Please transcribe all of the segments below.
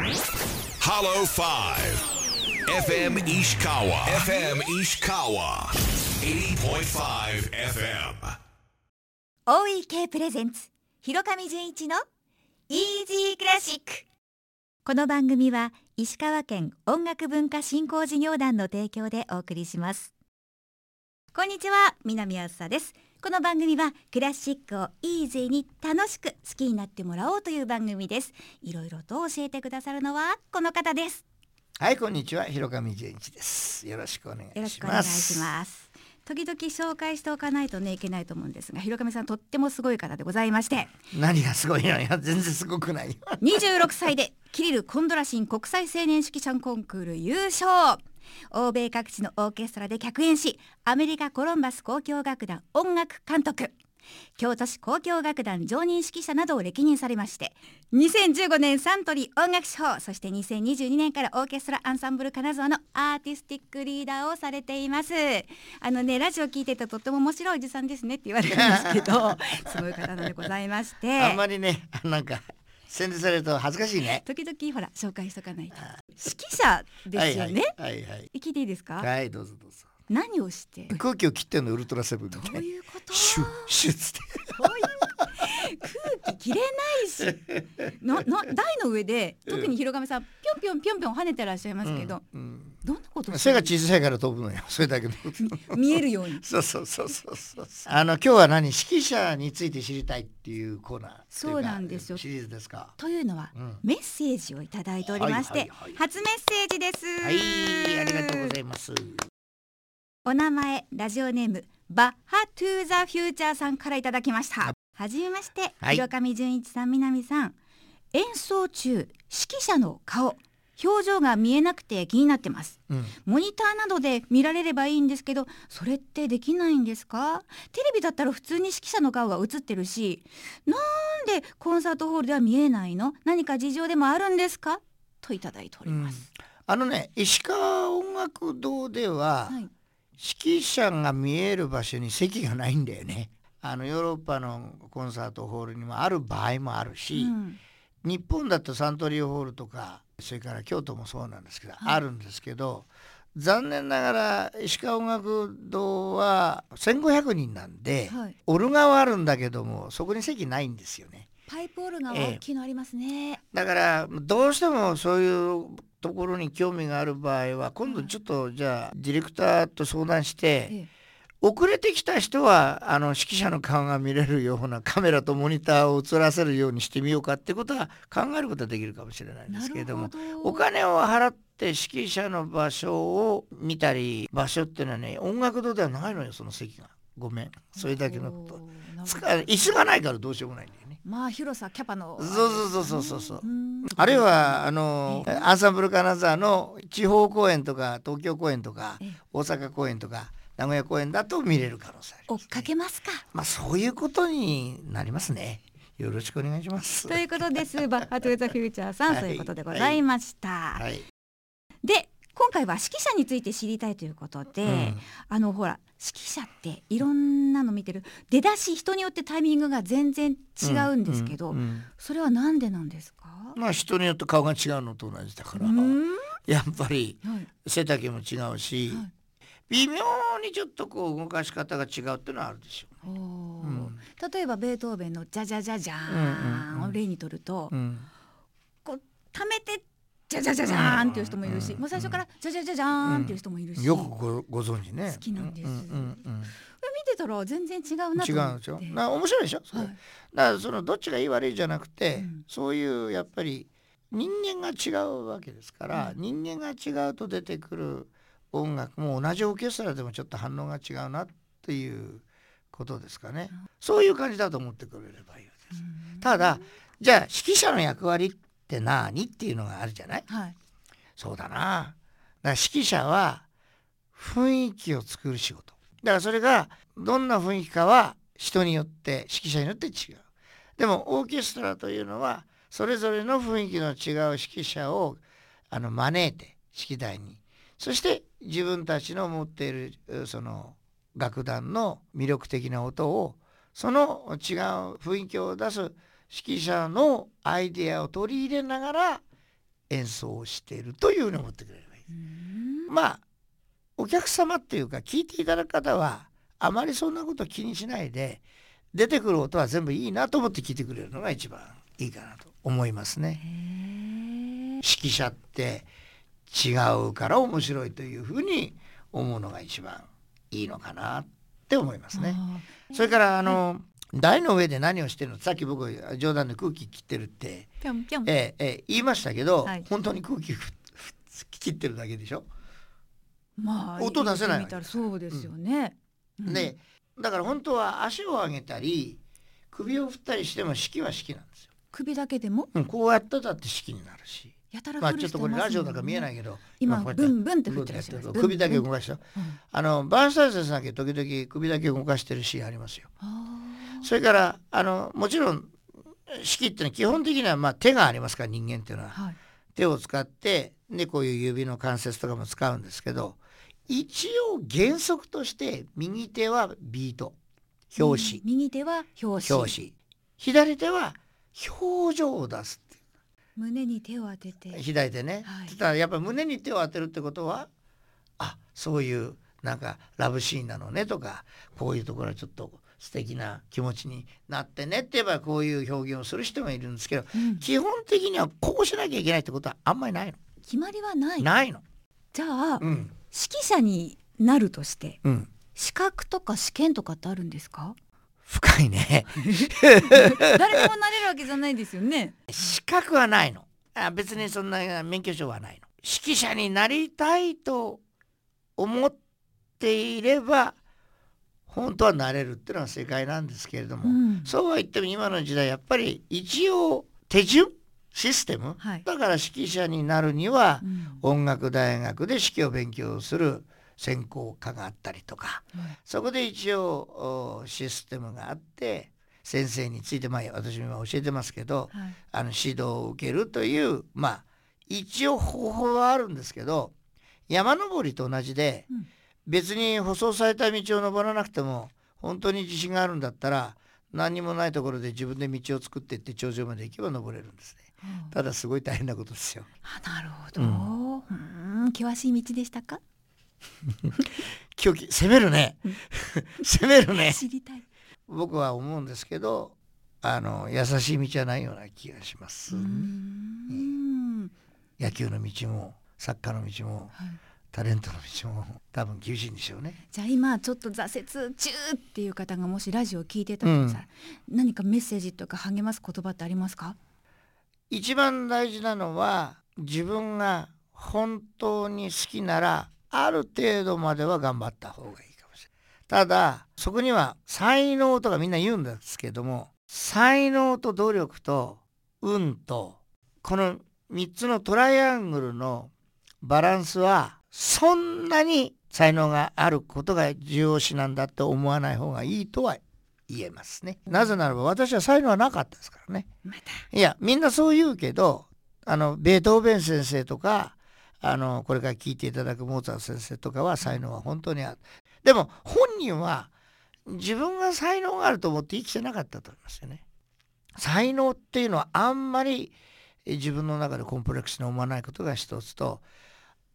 Hollow 5 FM Ishikawa. FM Ishikawa. 80.5 FM OEK プレゼンツ広上純一のイージークラシックこの番組は石川県音楽文化振興事業団の提供でお送りします。こんにちは南あずさです。この番組はクラシックをイージーに楽しく好きになってもらおうという番組です。いろいろと教えてくださるのはこの方です。はい、こんにちは、広上純一です。よろしくお願いします。よろしくお願いします。時々紹介しておかないとねいけないと思うんですが広上さんとってもすごい方でございまして。何がすごいのよ、全然すごくない。よ。26歳でキリル・コンドラシン国際青年指揮者コンクール優勝欧米各地のオーケストラで客演しアメリカコロンバス交響楽団音楽監督。京都市交響楽団常任指揮者などを歴任されまして2015年サントリー音楽賞そして2022年からオーケストラアンサンブル金沢のアーティスティックリーダーをされています。あのねラジオ聞いててとっても面白いおじさんですねって言われるんですけど すごい方なんでございまして。あんまりね、なんか宣伝されると恥ずかしいね。時々ほら紹介しとかないと指揮者ですよね、はいはい。聞いていいですか、はい、どうぞどうぞ。何をして？空気を切ってんのウルトラセブンみどたいな。ういうこと？シュッシュッつって。空気切れないし なな台の上で特に広上さんぴょんぴょんぴょんぴょん跳ねてらっしゃいますけど、うんどんなこと背が小さいから飛ぶのよ。それだけ。見えるように。そうそうそうそうそう。あの今日は何？指揮者について知りたいっていうコーナーそうなんですよ。シリーズですか？というのは、うん。メッセージをいただいておりまして、はいはいはい初メッセージです。はい、ありがとうございます。お名前ラジオネームバッハトゥーザフューチャーさんからいただきました。はじめまして、はい。広上純一さん南さん。演奏中指揮者の顔表情が見えなくて気になってます。うん。モニターなどで見られればいいんですけどそれってできないんですか？テレビだったら普通に指揮者の顔が映ってるしなんでコンサートホールでは見えないの？何か事情でもあるんですか？といただいております、あのね石川音楽堂では、はい。指揮者が見える場所に席がないんだよね。あのヨーロッパのコンサートホールにもある場合もあるし、うん。日本だとサントリーホールとかそれから京都もそうなんですけど、はい。あるんですけど残念ながら石川音楽堂は1,500人なんで、はい。オルガはあるんだけどもそこに席ないんですよね。パイプオルガンええ。大きいのありますね、だからどうしてもそういうところに興味がある場合は今度ちょっとじゃあディレクターと相談してええ遅れてきた人はあの指揮者の顔が見れるようなカメラとモニターを映らせるようにしてみようかってことは考えることはできるかもしれないんですけれどもお金を払って指揮者の場所を見たり場所っていうのはね音楽堂ではないのよその席が。ごめん。それだけのこと。椅子がないからどうしようもないんだよね。まあ広さキャパのそうそうそうそうそうあるいはあのアンサンブル金沢の地方公演とか東京公演とかええ。大阪公演とか名古屋公演だと見れる可能性あり追っます、かけますか。まあそういうことになりますね。よろしくお願いします。ということです。バッハトゥーザフューチャーさん、はい。そういうことでございました、はい。で今回は指揮者について知りたいということで、うん。あのほら指揮者っていろんなの見てる。出だし人によってタイミングが全然違うんですけど、うんうん。それはなんでなんですか、まあ人によって顔が違うのと同じだから、うん。やっぱりはい。背丈も違うし、はい微妙にちょっとこう動かし方が違うっていうのはあるでしょおーう。ん。例えばベートーベンの「ジャジャジャジャーン」うんうんうん。を例にとると、う。うん。こう溜めてジャジャジャジャーンっていう人もいるし、うんもう最初からジャジャジャジャーンっていう人もいるし、よくごご存知ね。好きなんです。うんうんうん見てたら全然違うな違うんでしょ。な面白いでしょ？それはい。だからそのどっちがいい悪いじゃなくて、うん。そういうやっぱり人間が違うわけですから、人間が違うと出てくる音楽も同じオーケストラでもちょっと反応が違うなっていうことですかね、そういう感じだと思ってくれればいいわけです。ただじゃあ指揮者の役割って何っていうのがあるじゃない？はいそうだな。だから指揮者は雰囲気を作る仕事。だからそれがどんな雰囲気かは人によって指揮者によって違う。でもオーケストラというのはそれぞれの雰囲気の違う指揮者をあの招いて指揮台にそして自分たちの持っているうその楽団の魅力的な音をその違う雰囲気を出す指揮者のアイデアを取り入れながら演奏をしているというふうに思ってくれればいい。まあお客様っていうか聞いていただく方はあまりそんなこと気にしないで出てくる音は全部いいなと思って聞いてくれるのが一番いいかなと思いますね。指揮者って違うから面白いというふうに思うのが一番いいのかなって思いますね。それからあの、台の上で何をしてるの？さっき僕冗談で空気切ってるってええええ言いましたけど、はい本当に空気ふ切ってるだけでしょ？まあ音出せないそうですよね。うんでだから本当は足を上げたり首を振ったりしても式は式なんですよ。首だけでも？うん、こうやっただって式になるし。やたらまあちょっとこれラジオだから見えないい。けど今ブンブンって振ってらっしゃる首だけ動かしたう。んあのバーンスタイン先生だけ時々首だけ動かしてるシーンありますよ。あそれからあのもちろん式ってのは基本的にはまあ手がありますから人間っていうのは。ーはい。手を使ってでこういう指の関節とかも使うんですけど一応原則として右手はビート表紙。うん右手は表紙。左手は表情を出す胸に手を当てて。左手ね、はいただやっぱり胸に手を当てるってことはあそういうなんかラブシーンなのねとかこういうところはちょっと素敵な気持ちになってねって言えばこういう表現をする人もいるんですけどうん基本的にはこうしなきゃいけないってことはあんまりないの。決まりはない。ないの。じゃあ、うん指揮者になるとしてうん資格とか試験とかってあるんですか？深いね。誰でもなれるわけじゃないですよね。資格はないの。あ別にそんな免許証はないの。指揮者になりたいと思っていれば本当はなれるっていうのが正解なんですけれども、うんそうは言っても今の時代やっぱり一応手順システム、はいだから指揮者になるにはうん音楽大学で指揮を勉強する専攻科があったりとかそこで一応おシステムがあって先生についてまあ私も今教えてますけどはいあの指導を受けるというまあ一応方法はあるんですけど山登りと同じで、うん別に舗装された道を登らなくても本当に自信があるんだったら何にもないところで自分で道を作っていって頂上まで行けば登れるんですね。うんただすごい大変なことですよ。あなるほど。うん険しい道でしたか？攻めるね 攻めるね知りたい。僕は思うんですけどあの優しい道はないような気がします、うーん野球の道もサッカーの道もはい。タレントの道も多分厳しいんでしょうね。じゃあ今ちょっと挫折中っていう方がもしラジオを聞いてたとしたら、何かメッセージとか励ます言葉ってありますか？一番大事なのは自分が本当に好きならある程度までは頑張った方がいいただそこには才能とかみんな言うんですけども才能と努力と運とこの3つのトライアングルのバランスはそんなに才能があることが重要視なんだって思わない方がいいとは言えますね。なぜならば私は才能はなかったですからね。またいやみんなそう言うけどあのベートーベン先生とかあのこれから聞いていただくモーツァルト先生とかは才能は本当にある。でも本人は自分が才能があると思って生きてなかったと思いますよね。才能っていうのはあんまりえ自分の中でコンプレックスに思わないことが一つと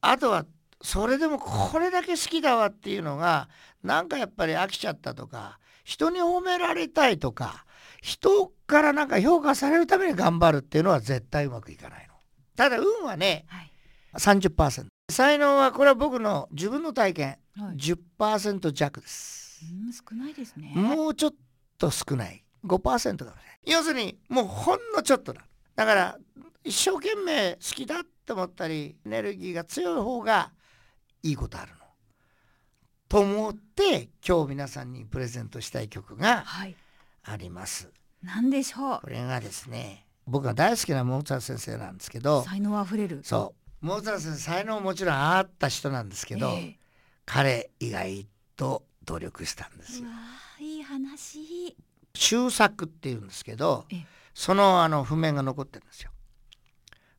あとはそれでもこれだけ好きだわっていうのがなんかやっぱり飽きちゃったとか人に褒められたいとか人からなんか評価されるために頑張るっていうのは絶対うまくいかないの。ただ運はねはい30%才能はこれは僕の自分の体験はい。10%弱です。うん少ないですね。もうちょっと少ない5%かもしれない要するにもうほんのちょっとだだから一生懸命好きだって思ったりエネルギーが強い方がいいことあるの。と思って今日皆さんにプレゼントしたい曲がはい。あります。なんでしょうこ。れがですね僕が大好きなモーツァルト先生なんですけど才能あふれる。そうモーツァルト先生才能もちろんあった人なんですけど、え彼意外と努力したんですよいい話。終作っていうんですけどええそのあの譜面が残ってるんですよ。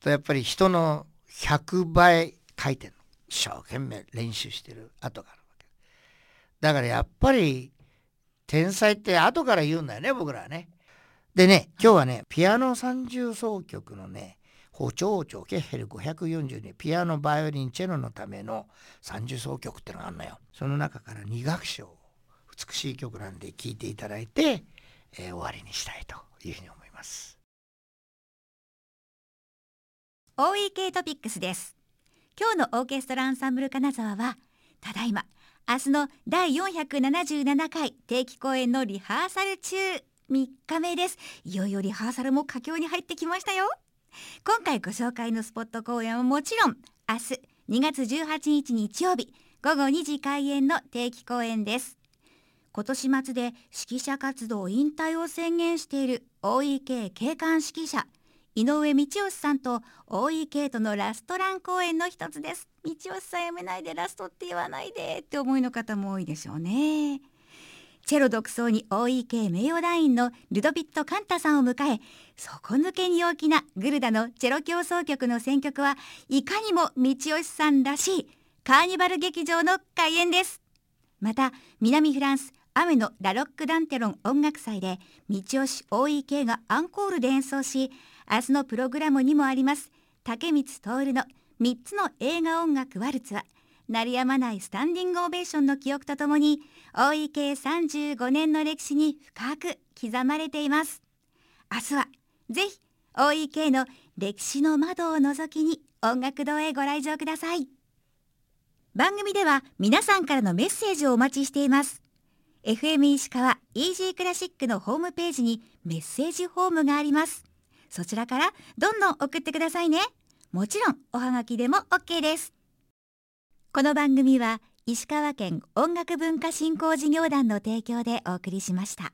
とやっぱり人の100倍書いてるの一生懸命練習してる跡があるわけだからやっぱり天才って後から言うんだよね僕らはね。でね今日はねピアノ三重奏曲のね補聴長ケッヘル542ピアノバイオリンチェロのための三重奏曲ってのがあるのよ。その中から2楽章美しい曲なんで聴いていただいて、えー、終わりにしたいというふうに思います。OEK トピックスです。今日のオーケストラアンサンブル金沢はただいま明日の第477回定期公演のリハーサル中。3日目です。いよいよリハーサルも佳境に入ってきましたよ。今回ご紹介のスポット公演はもちろん明日2月18日日曜日午後2時開演の定期公演です。今年末で指揮者活動引退を宣言している OEK 景観指揮者井上道義さんと OEK とのラストラン公演の一つです。道義さんやめないでラストって言わないでって思いの方も多いでしょうね。チェロ独奏に OEK 名誉団員のルドビット・カンタさんを迎え底抜けに大きなグルダのチェロ協奏曲の選曲はいかにも道義さんらしいカーニバル劇場の開演です。また南フランス雨のラロック・ダンテロン音楽祭で道義 OEK がアンコールで演奏し明日のプログラムにもあります竹光徹の3つの映画音楽ワルツは鳴りやまないスタンディングオベーションの記憶とともに OEK35 年の歴史に深く刻まれています。明日はぜひ OEK の歴史の窓を覗きに音楽堂へご来場ください。番組では皆さんからのメッセージをお待ちしています。FM 石川イージークラシックのホームページにメッセージフォームがあります。そちらからどんどん送ってくださいね。もちろんおはがきでも OK です。この番組は石川県音楽文化振興事業団の提供でお送りしました。